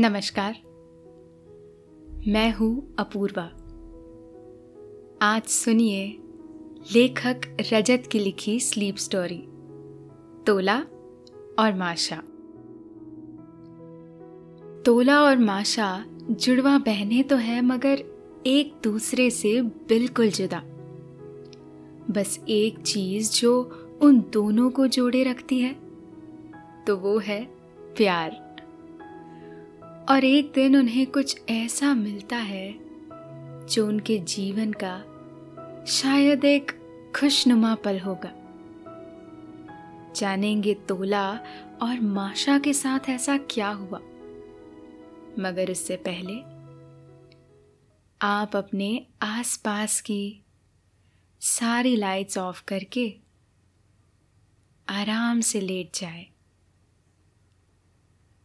नमस्कार। मैं हूँ अपूर्वा। आज सुनिए लेखक रजत की लिखी स्लीप स्टोरी, तोला और माशा। तोला और माशा जुड़वा बहनें तो है, मगर एक दूसरे से बिल्कुल जुदा। बस एक चीज़ जो उन दोनों को जोड़े रखती है तो वो है प्यार। और एक दिन उन्हें कुछ ऐसा मिलता है, जो उनके जीवन का शायद एक खुशनुमा पल होगा। जानेंगे तोला और माशा के साथ ऐसा क्या हुआ। मगर इससे पहले, आप अपने आसपास की सारी लाइट्स ऑफ़ करके आराम से लेट जाए।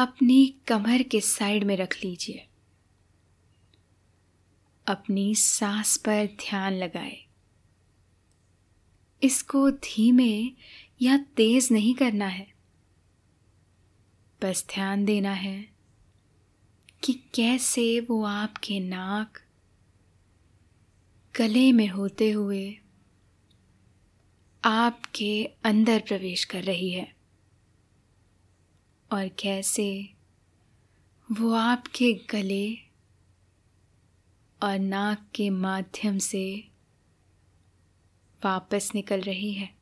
अपनी कमर के साइड में रख लीजिए। अपनी सांस पर ध्यान लगाए। इसको धीमे या तेज नहीं करना है। बस ध्यान देना है कि कैसे वो आपके नाक गले में होते हुए आपके अंदर प्रवेश कर रही है। और कैसे वो आपके गले और नाक के माध्यम से वापस निकल रही है।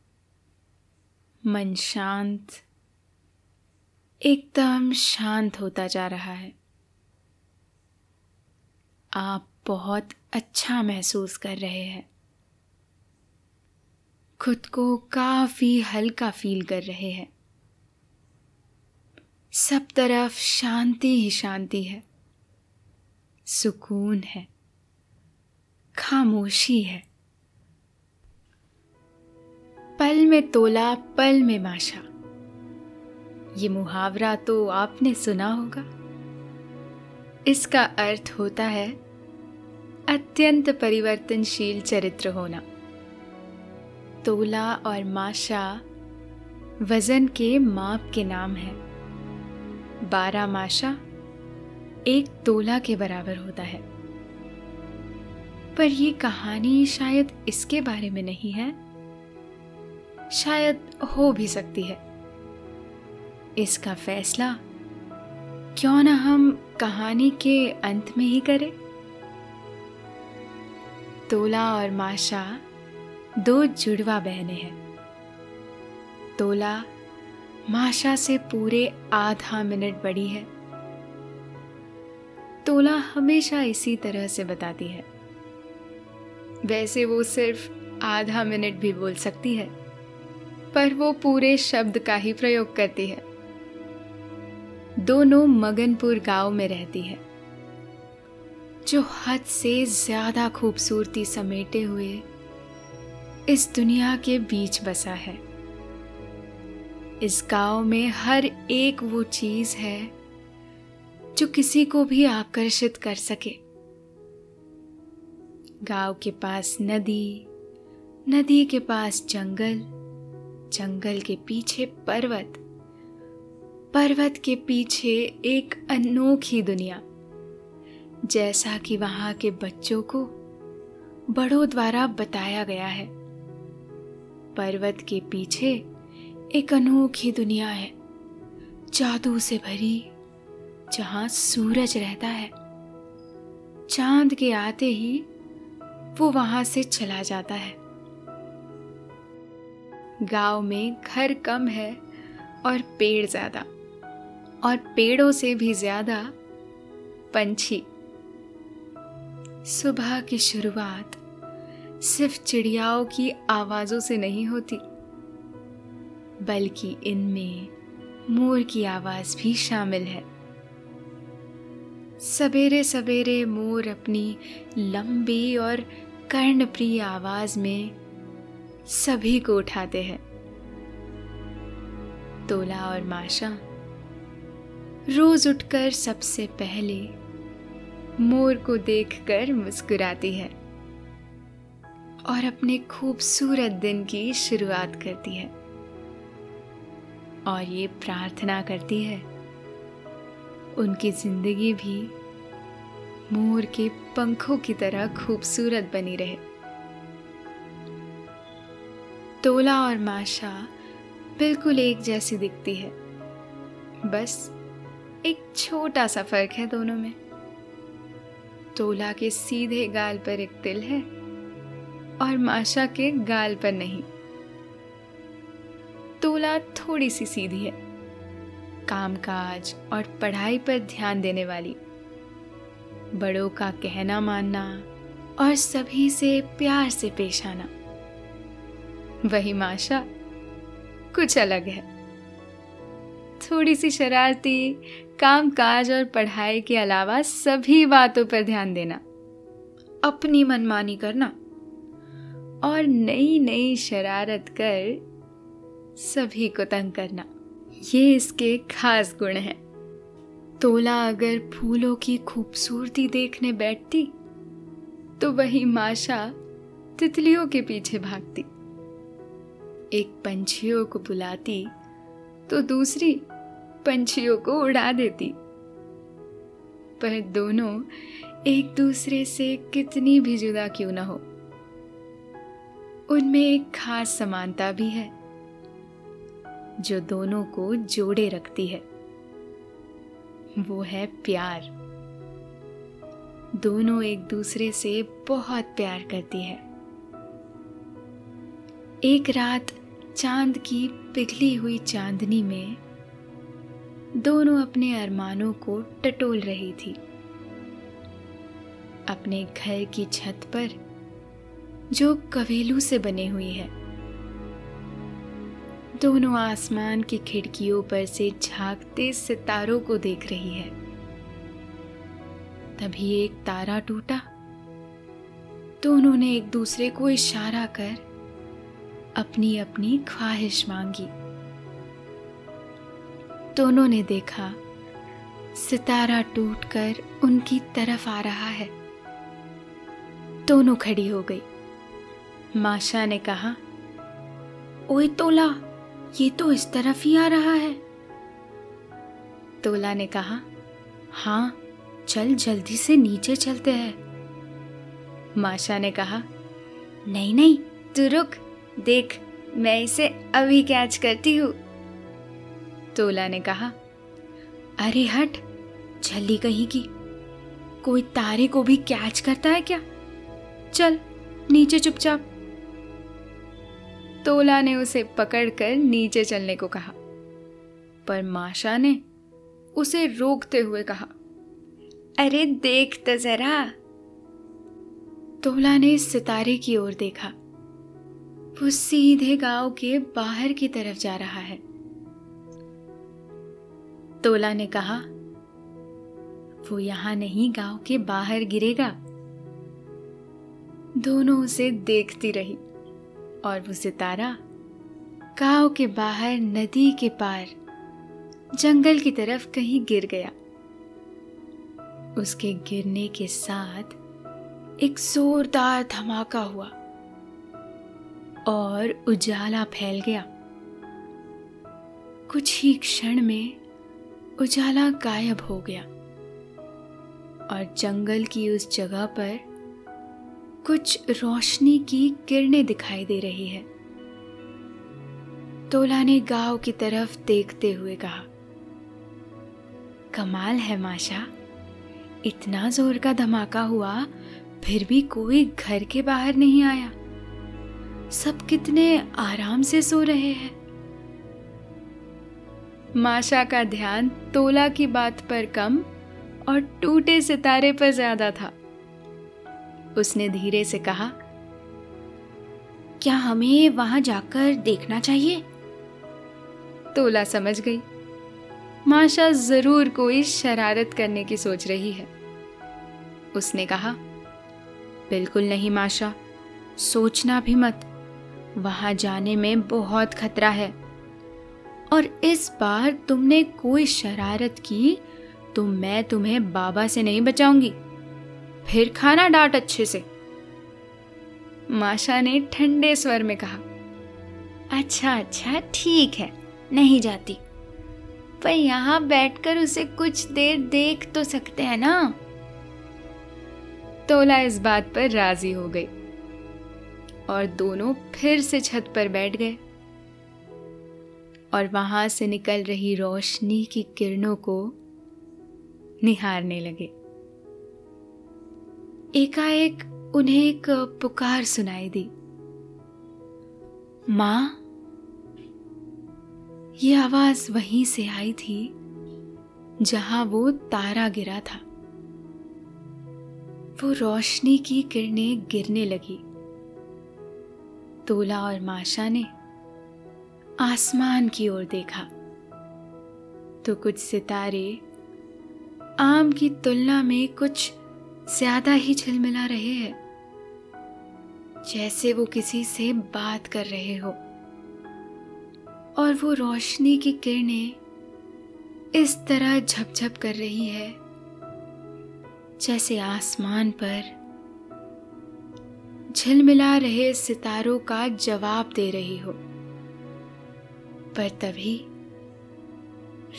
मन शांत, एकदम शांत होता जा रहा है। आप बहुत अच्छा महसूस कर रहे हैं। खुद को काफ़ी हल्का फील कर रहे हैं। सब तरफ़ शांति ही शांति है। सुकून है। खामोशी है। पल में तोला, पल में माशा। ये मुहावरा तो आपने सुना होगा। इसका अर्थ होता है अत्यंत परिवर्तनशील चरित्र होना। तोला और माशा वज़न के माप के नाम है। बारह माशा एक तोला के बराबर होता है। पर यह कहानी शायद इसके बारे में नहीं है। शायद हो भी सकती है। इसका फैसला क्यों ना हम कहानी के अंत में ही करें? तोला और माशा दो जुड़वा बहनें हैं। तोला माशा से पूरे आधा मिनट बड़ी है। तोला हमेशा इसी तरह से बताती है। वैसे वो सिर्फ़ आधा मिनट भी बोल सकती है, पर वो पूरे शब्द का ही प्रयोग करती है। दोनों मगनपुर गाँव में रहती है, जो हद से ज़्यादा खूबसूरती समेटे हुए इस दुनिया के बीच बसा है। इस गाँव में हर एक वो चीज़ है जो किसी को भी आकर्षित कर सके। गाँव के पास नदी नदी के पास जंगल जंगल के पीछे पर्वत पर्वत के पीछे एक अनोखी दुनिया, जैसा कि वहाँ के बच्चों को बड़ों द्वारा बताया गया है। पर्वत के पीछे एक अनोखी दुनिया है। जादू से भरी, जहाँ सूरज रहता है। चाँद के आते ही वो वहाँ से चला जाता है। गाँव में घर कम है और पेड़ ज़्यादा, और पेड़ों से भी ज़्यादा पंछी। सुबह की शुरुआत सिर्फ़ चिड़ियाओं की आवाजों से नहीं होती बल्कि इनमें मोर की आवाज़ भी शामिल है। सवेरे सवेरे मोर अपनी लंबी और कर्णप्रिय आवाज़ में सभी को उठाते हैं। तोला और माशा, रोज उठकर सबसे पहले मोर को देखकर मुस्कुराती है और अपने खूबसूरत दिन की शुरुआत करती है। और ये प्रार्थना करती है। उनकी ज़िंदगी भी मोर के पंखों की तरह खूबसूरत बनी रहे। तोला और माशा बिल्कुल एक जैसी दिखती है। बस एक छोटा सा फ़र्क है दोनों में। तोला के सीधे गाल पर एक तिल है और माशा के गाल पर नहीं। तोला थोड़ी सी सीधी है। कामकाज और पढ़ाई पर ध्यान देने वाली। बड़ों का कहना मानना और सभी से प्यार से पेश आना। वही माशा, कुछ अलग है। थोड़ी सी शरारती, कामकाज और पढ़ाई के अलावा सभी बातों पर ध्यान देना। अपनी मनमानी करना। और नई नई शरारत कर सभी को तंग करना। ये इसके खास गुण हैं। तोला अगर फूलों की खूबसूरती देखने बैठती तो वही माशा तितलियों के पीछे भागती। एक पंछियों को बुलाती तो दूसरी पंछियों को उड़ा देती। पर दोनों एक दूसरे से कितनी भी जुदा क्यों ना हो। उनमें एक खास समानता भी है। जो दोनों को जोड़े रखती है। वो है प्यार। दोनों एक दूसरे से बहुत प्यार करती है। एक रात चाँद की पिघली हुई चांदनी में दोनों अपने अरमानों को टटोल रही थी। अपने घर की छत पर जो कवेलू से बने हुई है। दोनों आसमान की खिड़कियों पर से झांकते सितारों को देख रही है। तभी एक तारा टूटा। दोनों ने एक दूसरे को इशारा कर अपनी अपनी ख्वाहिश मांगी। दोनों ने देखा, सितारा टूटकर उनकी तरफ़ आ रहा है। दोनों खड़ी हो गई। माशा ने कहा, ओए तोला ये तो इस तरफ़ ही आ रहा है। तोला ने कहा हाँ चल जल्दी से नीचे चलते हैं। माशा ने कहा, नहीं नहीं, तू रुक, देख, मैं इसे अभी कैच करती हूँ। तोला ने कहा, अरे हट, जल्दी कहीं की, कोई तारे को भी कैच करता है क्या? चल, नीचे चुपचाप। तोला ने उसे पकड़कर नीचे चलने को कहा। पर माशा ने उसे रोकते हुए कहा, अरे देख तो जरा। तोला ने सितारे की ओर देखा। वो सीधे गाँव के बाहर की तरफ़ जा रहा है। तोला ने कहा, वो यहाँ नहीं, गाँव के बाहर गिरेगा। दोनों उसे देखती रही। और वो सितारा गाँव के बाहर नदी के पार, जंगल की तरफ़ कहीं गिर गया। उसके गिरने के साथ एक जोरदार धमाका हुआ और उजाला फैल गया। कुछ ही क्षण में उजाला गायब हो गया और जंगल की उस जगह पर कुछ रोशनी की किरणें दिखाई दे रही है। तोला ने गाँव की तरफ़ देखते हुए कहा, कमाल है माशा, इतना ज़ोर का धमाका हुआ, फिर भी कोई घर के बाहर नहीं आया। सब कितने आराम से सो रहे हैं। माशा का ध्यान तोला की बात पर कम और टूटे सितारे पर ज़्यादा था। उसने धीरे से कहा, क्या हमें वहाँ जाकर देखना चाहिए? तोला समझ गई। माशा ज़रूर कोई शरारत करने की सोच रही है। उसने कहा, बिल्कुल नहीं माशा, सोचना भी मत। वहाँ जाने में बहुत खतरा है। और इस बार तुमने कोई शरारत की तो मैं तुम्हें बाबा से नहीं बचाऊँगी। फिर खाना डांट अच्छे से। माशा ने ठंडे स्वर में कहा अच्छा अच्छा ठीक है, नहीं जाती। पर यहाँ बैठकर उसे कुछ देर देख तो सकते हैं ना? तोला इस बात पर राज़ी हो गई और दोनों फिर से छत पर बैठ गए। और वहाँ से निकल रही रोशनी की किरणों को निहारने लगे। एकाएक उन्हें एक पुकार सुनाई दी। माँ, ये आवाज़ वहीं से आई थी जहाँ वो तारा गिरा था। वो रोशनी की किरणें गिरने लगी। तोला और माशा ने आसमान की ओर देखा। तो कुछ सितारे आम की तुलना में कुछ ज़्यादा ही झिलमिला रहे हैं, जैसे वो किसी से बात कर रहे हो। और वो रोशनी की किरणें इस तरह झपझप कर रही है, जैसे आसमान पर झिलमिला रहे सितारों का जवाब दे रही हो। पर तभी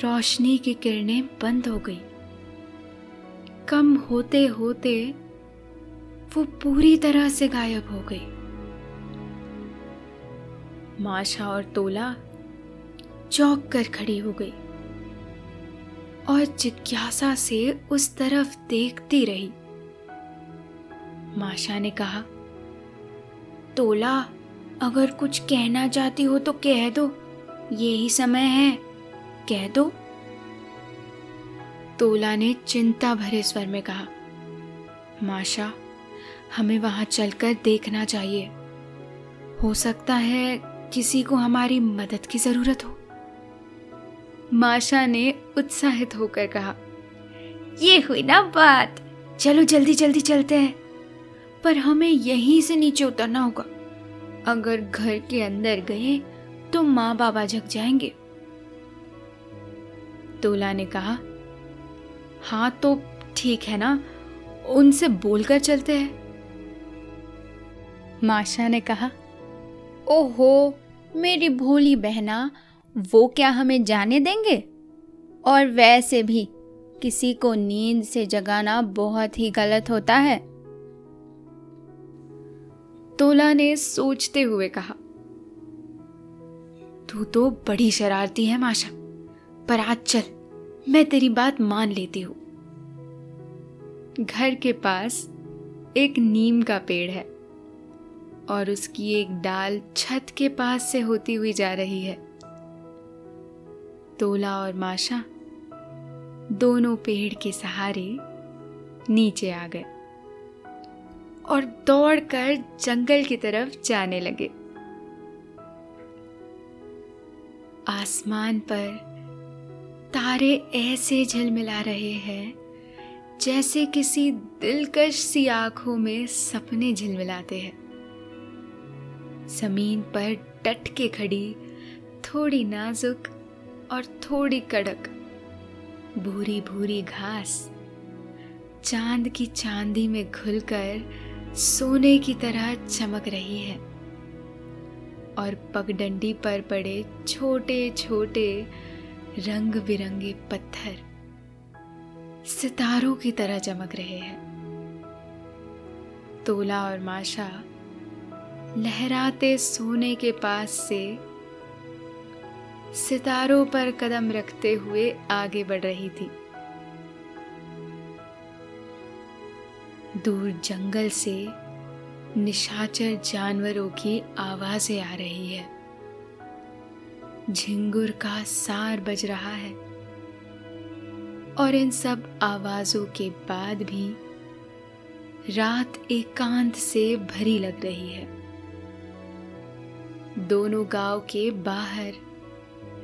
रोशनी की किरणें बंद हो गई। कम होते होते वो पूरी तरह से गायब हो गई। माशा और तोला चौक कर खड़ी हो गई और जिज्ञासा से उस तरफ़ देखती रही। माशा ने कहा, तोला, अगर कुछ कहना चाहती हो तो कह दो। यही समय है। कह दो। तोला ने चिंता भरे स्वर में कहा, माशा, हमें वहाँ चलकर देखना चाहिए। हो सकता है किसी को हमारी मदद की ज़रूरत हो। माशा ने उत्साहित होकर कहा, ये हुई ना बात। चलो जल्दी जल्दी चलते हैं। पर हमें यहीं से नीचे उतरना होगा। अगर घर के अंदर गए तो माँ बाबा जग जाएँगे। तोला ने कहा हाँ तो ठीक है ना? उनसे बोलकर चलते हैं। माशा ने कहा, ओहो, मेरी भोली बहना, वो क्या हमें जाने देंगे? और वैसे भी, किसी को नींद से जगाना बहुत ही गलत होता है। तोला ने सोचते हुए कहा, तू तो बड़ी शरारती है, माशा, पर आज चल। मैं तेरी बात मान लेती हूँ। घर के पास एक नीम का पेड़ है और उसकी एक डाल छत के पास से होती हुई जा रही है। तोला और माशा दोनों पेड़ के सहारे नीचे आ गए और दौड़कर जंगल की तरफ़ जाने लगे। आसमान पर तारे ऐसे झिलमिला रहे हैं, जैसे किसी दिलकश सी आँखों में सपने झिलमिलाते हैं। ज़मीन पर डट के खड़ी, थोड़ी नाजुक और थोड़ी कड़क भूरी भूरी घास, चाँद की चांदी में घुलकर सोने की तरह चमक रही है। और पगडंडी पर पड़े छोटे छोटे रंग बिरंगे पत्थर सितारों की तरह चमक रहे हैं। तोला और माशा लहराते सोने के पास से सितारों पर कदम रखते हुए आगे बढ़ रही थी। दूर जंगल से निशाचर जानवरों की आवाज़ें आ रही है। झिंगुर का सार बज रहा है। और इन सब आवाजों के बाद भी रात एकांत से भरी लग रही है। दोनों गाँव के बाहर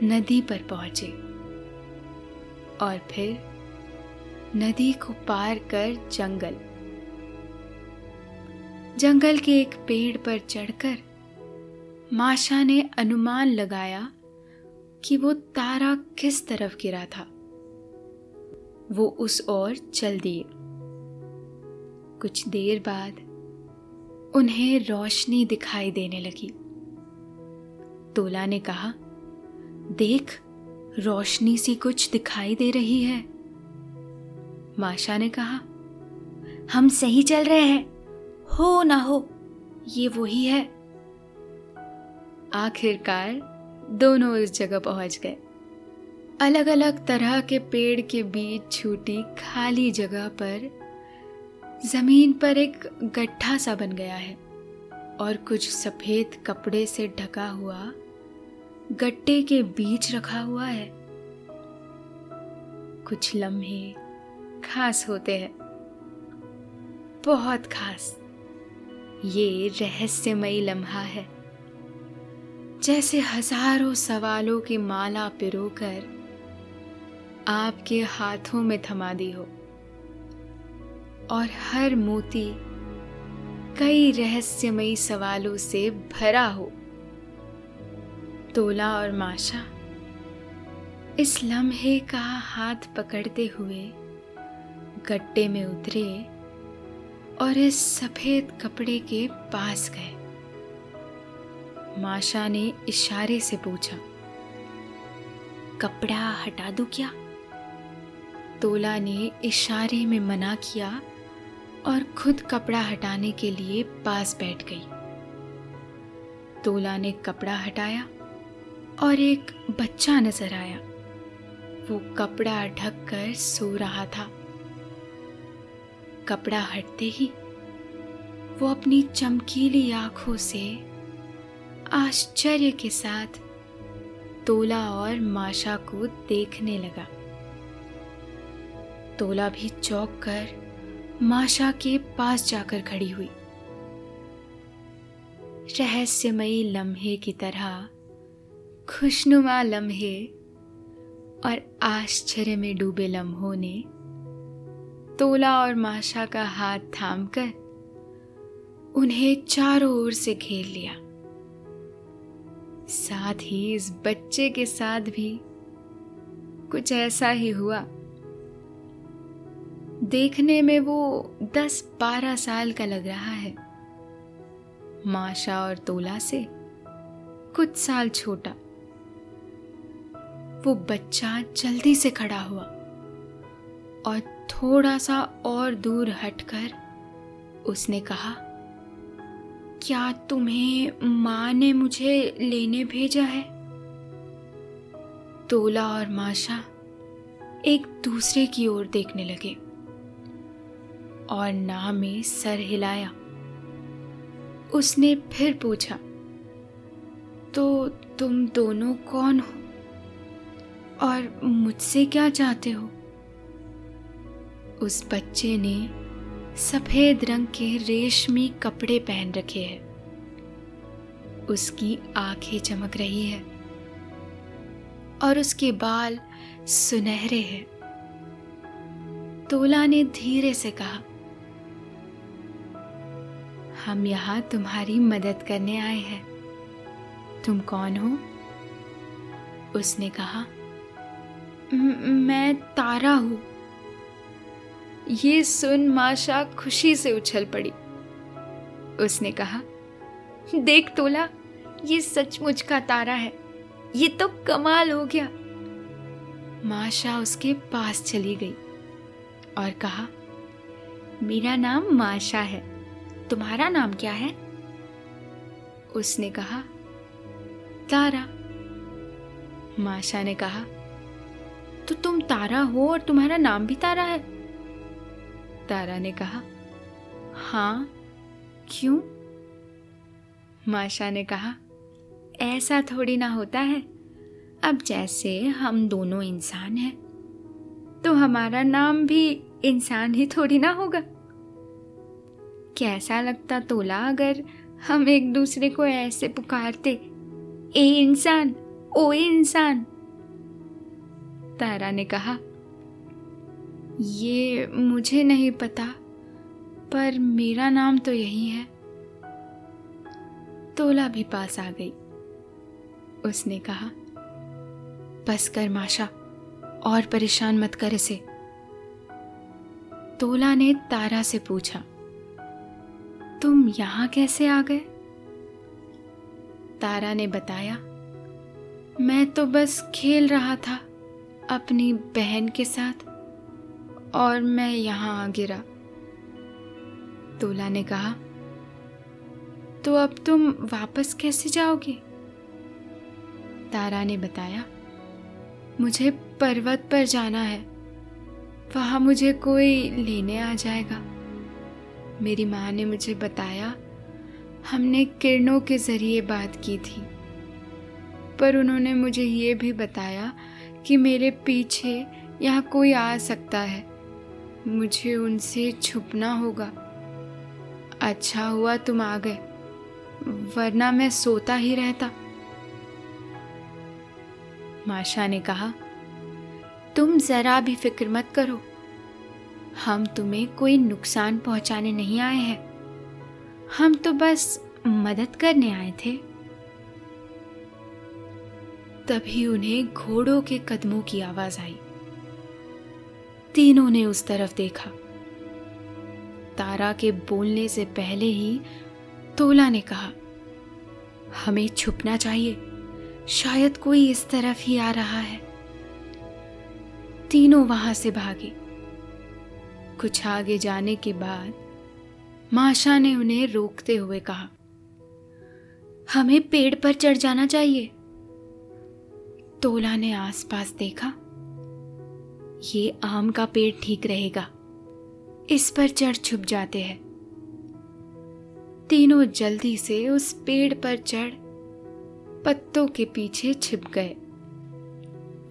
नदी पर पहुँचे और फिर नदी को पार कर जंगल। जंगल के एक पेड़ पर चढ़कर माशा ने अनुमान लगाया कि वो तारा किस तरफ़ गिरा था। वो उस ओर चल दिए। कुछ देर बाद उन्हें रोशनी दिखाई देने लगी। तोला ने कहा, देख, रोशनी सी कुछ दिखाई दे रही है। माशा ने कहा, हम सही चल रहे हैं। हो ना हो, ये वही है। आखिरकार दोनों उस जगह पहुँच गए। अलग अलग तरह के पेड़ के बीच छूटी खाली जगह पर ज़मीन पर एक गड्ढा सा बन गया है और कुछ सफ़ेद कपड़े से ढका हुआ गट्टे के बीच रखा हुआ है। कुछ लम्हे खास होते हैं। बहुत खास। ये रहस्यमयी लम्हा है। जैसे हज़ारों सवालों की माला पिरोकर आपके हाथों में थमा दी हो। और हर मोती कई रहस्यमयी सवालों से भरा हो। तोला और माशा, इस लम्हे का हाथ पकड़ते हुए गट्टे में उतरे और इस सफ़ेद कपड़े के पास गए। माशा ने इशारे से पूछा, कपड़ा हटा दो क्या? तोला ने इशारे में मना किया और खुद कपड़ा हटाने के लिए पास बैठ गई। तोला ने कपड़ा हटाया और एक बच्चा नज़र आया। वो कपड़ा ढक कर सो रहा था। कपड़ा हटते ही वो अपनी चमकीली आँखों से आश्चर्य के साथ तोला और माशा को देखने लगा। तोला भी चौक कर माशा के पास जाकर खड़ी हुई। रहस्यमयी लम्हे की तरह, खुशनुमा लम्हे और आश्चर्य में डूबे लम्हों ने तोला और माशा का हाथ थामकर उन्हें चारों ओर से घेर लिया। साथ ही इस बच्चे के साथ भी कुछ ऐसा ही हुआ। देखने में वो दस बारह साल का लग रहा है। माशा और तोला से कुछ साल छोटा। वो बच्चा जल्दी से खड़ा हुआ और थोड़ा सा और दूर हटकर उसने कहा क्या तुम्हें माँ ने मुझे लेने भेजा है? तोला और माशा एक दूसरे की ओर देखने लगे और ना में सर हिलाया। उसने फिर पूछा तो तुम दोनों कौन हो? और मुझसे क्या चाहते हो? उस बच्चे ने सफ़ेद रंग के रेशमी कपड़े पहन रखे हैं। उसकी आँखें चमक रही है और उसके बाल सुनहरे हैं। तोला ने धीरे से कहा, हम यहाँ तुम्हारी मदद करने आए हैं। तुम कौन हो? उसने कहा, मैं तारा हूँ। ये सुन माशा खुशी से उछल पड़ी। उसने कहा, देख तोला ये सचमुच का तारा है। ये तो कमाल हो गया। माशा उसके पास चली गई और कहा, मेरा नाम माशा है। तुम्हारा नाम क्या है? उसने कहा, तारा। माशा ने कहा तो तुम तारा हो और तुम्हारा नाम भी तारा है। तारा ने कहा हाँ क्यों? माशा ने कहा, ऐसा थोड़ी ना होता है। अब जैसे हम दोनों इंसान हैं तो हमारा नाम भी इंसान ही थोड़ी ना होगा। कैसा लगता तोला अगर हम एक दूसरे को ऐसे पुकारते, ए इंसान, ओ इंसान? तारा ने कहा ये मुझे नहीं पता, पर मेरा नाम तो यही है। तोला भी पास आ गई। उसने कहा, बस कर माशा, और परेशान मत कर इसे। तोला ने तारा से पूछा, तुम यहाँ कैसे आ गए? तारा ने बताया, मैं तो बस खेल रहा था अपनी बहन के साथ। और मैं यहाँ आ गिरा। तोला ने कहा तो अब तुम वापस कैसे जाओगे? तारा ने बताया, मुझे पर्वत पर जाना है। वहाँ मुझे कोई लेने आ जाएगा। मेरी माँ ने मुझे बताया, हमने किरणों के ज़रिए बात की थी। पर उन्होंने मुझे ये भी बताया कि मेरे पीछे यहाँ कोई आ सकता है। मुझे उनसे छुपना होगा। अच्छा हुआ तुम आ गए, वरना मैं सोता ही रहता। माशा ने कहा, तुम जरा भी फ़िक्र मत करो, हम तुम्हें कोई नुकसान पहुँचाने नहीं आए हैं। हम तो बस मदद करने आए थे। तभी उन्हें घोड़ों के कदमों की आवाज़ आई। तीनों ने उस तरफ़ देखा। तारा के बोलने से पहले ही तोला ने कहा, हमें छुपना चाहिए। शायद कोई इस तरफ़ ही आ रहा है। तीनों वहाँ से भागे। कुछ आगे जाने के बाद माशा ने उन्हें रोकते हुए कहा, हमें पेड़ पर चढ़ जाना चाहिए। तोला ने आसपास देखा। ये आम का पेड़ ठीक रहेगा। इस पर चढ़ छुप जाते हैं। तीनों जल्दी से उस पेड़ पर चढ़ पत्तों के पीछे छिप गए।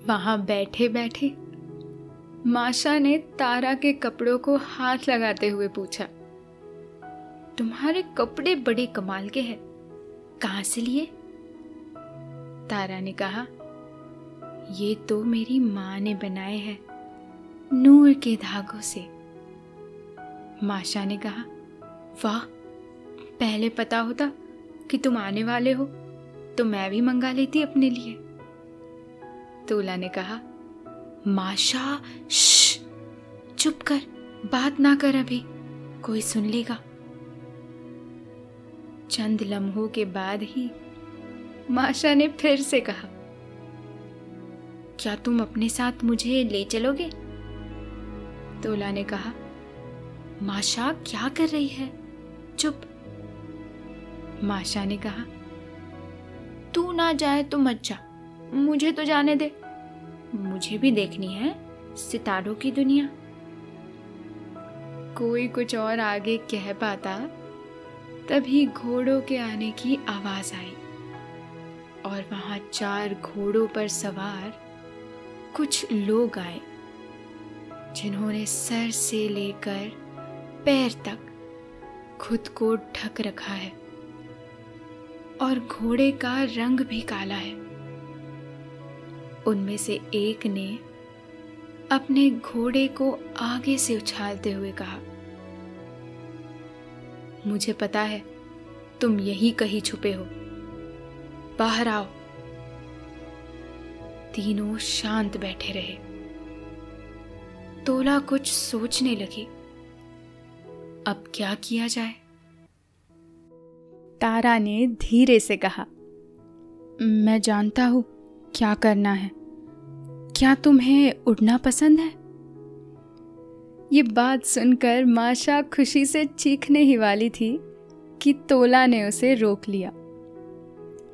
वहाँ बैठे बैठे माशा ने तारा के कपड़ों को हाथ लगाते हुए पूछा, तुम्हारे कपड़े बड़े कमाल के हैं, कहाँ से लिए? तारा ने कहा, ये तो मेरी माँ ने बनाए हैं। नूर के धागों से। माशा ने कहा, वाह, पहले पता होता कि तुम आने वाले हो तो मैं भी मंगा लेती अपने लिए। तोला ने कहा, माशा चुप कर, बात ना कर अभी, कोई सुन लेगा। चंद लम्हों के बाद ही माशा ने फिर से कहा, क्या तुम अपने साथ मुझे ले चलोगे? तोला ने कहा माशा क्या कर रही है? चुप। माशा ने कहा, तू ना जाए तो मत जा, मुझे तो जाने दे। मुझे भी देखनी है सितारों की दुनिया। कोई कुछ और आगे कह पाता, तभी घोड़ों के आने की आवाज़ आई और वहाँ चार घोड़ों पर सवार कुछ लोग आए। जिन्होंने सर से लेकर पैर तक खुद को ढक रखा है और घोड़े का रंग भी काला है। उनमें से एक ने अपने घोड़े को आगे से उछालते हुए कहा, मुझे पता है तुम यही कहीं छुपे हो। बाहर आओ। तीनों शांत बैठे रहे। तोला कुछ सोचने लगी। अब क्या किया जाए? तारा ने धीरे से कहा, मैं जानता हूँ क्या करना है। क्या तुम्हें उड़ना पसंद है? ये बात सुनकर माशा खुशी से चीखने ही वाली थी कि तोला ने उसे रोक लिया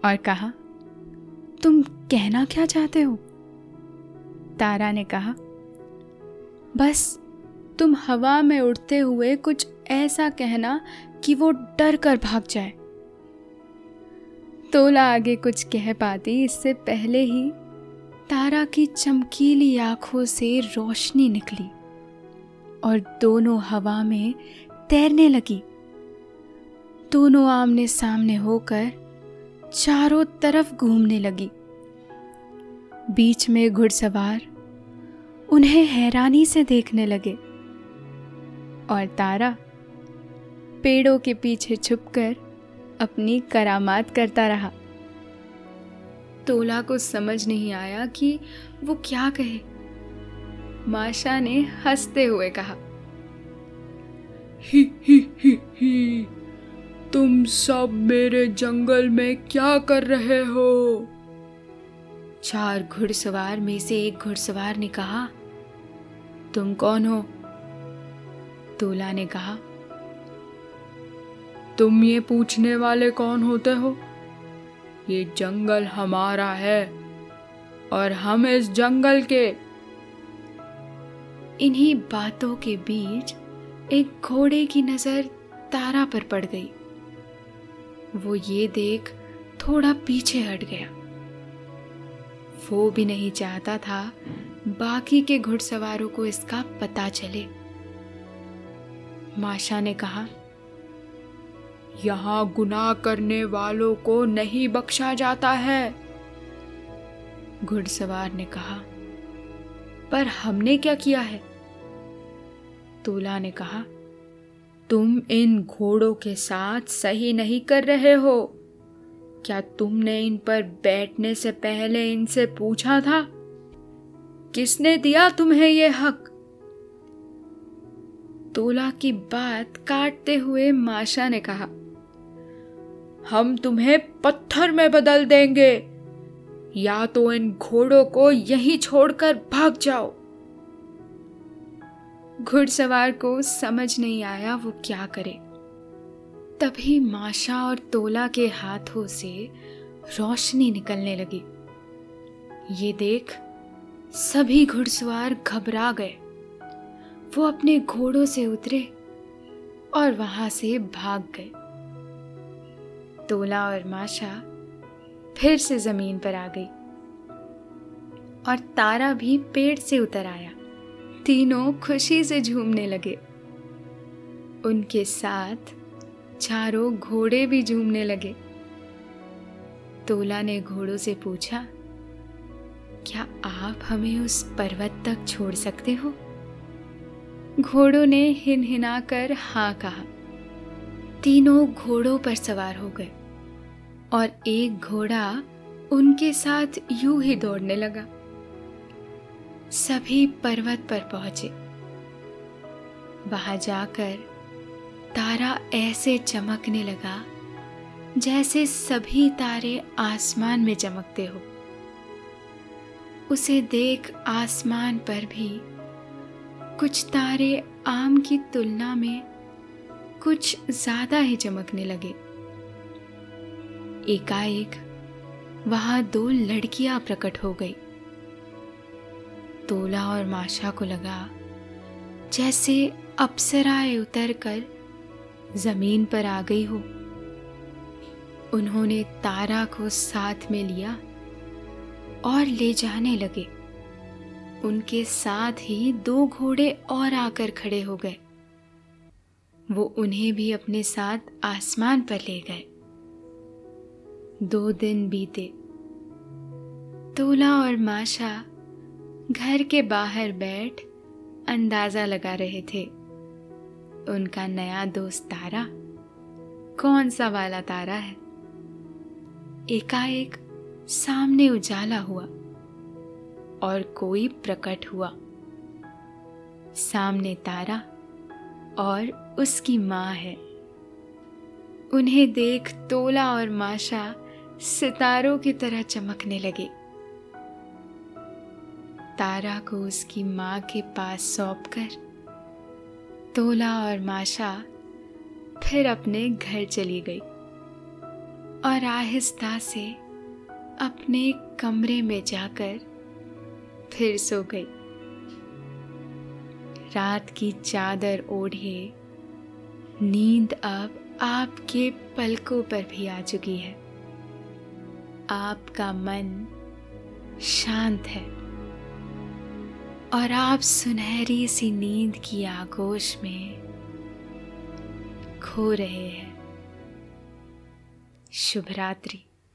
और कहा, तुम कहना क्या चाहते हो? तारा ने कहा बस तुम हवा में उड़ते हुए कुछ ऐसा कहना कि वो डर कर भाग जाए। तोला आगे कुछ कह पाती, इससे पहले ही तारा की चमकीली आँखों से रोशनी निकली और दोनों हवा में तैरने लगी। दोनों आमने सामने होकर चारों तरफ़ घूमने लगी। बीच में घुड़सवार उन्हें हैरानी से देखने लगे। और तारा पेड़ों के पीछे छुपकर अपनी करामात करता रहा। तोला को समझ नहीं आया कि वो क्या कहे। माशा ने हँसते हुए कहा, ही ही ही ही, तुम सब मेरे जंगल में क्या कर रहे हो? चार घुड़सवार में से एक घुड़सवार ने कहा तुम कौन हो? तोला ने कहा, तुम ये पूछने वाले कौन होते हो? ये जंगल हमारा है और हम इस जंगल के। इन्हीं बातों के बीच एक घोड़े की नज़र तारा पर पड़ गई। वो ये देख थोड़ा पीछे हट गया। वो भी नहीं चाहता था बाकी के घुड़सवारों को इसका पता चले। माशा ने कहा यहाँ गुनाह करने वालों को नहीं बख्शा जाता है। घुड़सवार ने कहा पर हमने क्या किया है? तोला ने कहा तुम इन घोड़ों के साथ सही नहीं कर रहे हो। क्या तुमने इन पर बैठने से पहले इनसे पूछा था? किसने दिया तुम्हें ये हक? तोला की बात काटते हुए माशा ने कहा, हम तुम्हें पत्थर में बदल देंगे। या तो इन घोड़ों को यहीं छोड़कर भाग जाओ। घुड़सवार को समझ नहीं आया वो क्या करे। तभी माशा और तोला के हाथों से रोशनी निकलने लगी। ये देख सभी घुड़सवार घबरा गए। वो अपने घोड़ों से उतरे और वहाँ से भाग गए। तोला और माशा फिर से ज़मीन पर आ गई और तारा भी पेड़ से उतर आया। तीनों खुशी से झूमने लगे। उनके साथ चारों घोड़े भी झूमने लगे। तोला ने घोड़ों से पूछा क्या आप हमें उस पर्वत तक छोड़ सकते हो? घोड़ों ने हिन हिना कर हाँ कहा। तीनों घोड़ों पर सवार हो गए और एक घोड़ा उनके साथ यूँ ही दौड़ने लगा। सभी पर्वत पर पहुँचे। वहाँ जाकर तारा ऐसे चमकने लगा जैसे सभी तारे आसमान में चमकते हो। उसे देख आसमान पर भी। कुछ तारे आम की तुलना में कुछ ज़्यादा ही चमकने लगे। एकाएक वहाँ दो लड़कियाँ प्रकट हो गई। तोला और माशा को लगा जैसे अप्सराएँ उतरकर ज़मीन पर आ गई हो। उन्होंने तारा को साथ में लिया और ले जाने लगे। उनके साथ ही दो घोड़े और आकर खड़े हो गए। वो उन्हें भी अपने साथ आसमान पर ले गए। दो दिन बीते। तोला और माशा घर के बाहर बैठ अंदाज़ा लगा रहे थे। उनका नया दोस्त तारा, कौन सा वाला तारा है? एकाएक सामने उजाला हुआ और कोई प्रकट हुआ। सामने तारा और उसकी माँ है। उन्हें देख तोला और माशा सितारों की तरह चमकने लगे। तारा को उसकी माँ के पास सौंप कर तोला और माशा फिर अपने घर चली गई और आहिस्ता से अपने कमरे में जाकर फिर सो गई। रात की चादर ओढ़े, नींद अब आपके पलकों पर भी आ चुकी है। आपका मन शांत है और आप सुनहरी सी नींद की आगोश में खो रहे हैं। शुभ रात्रि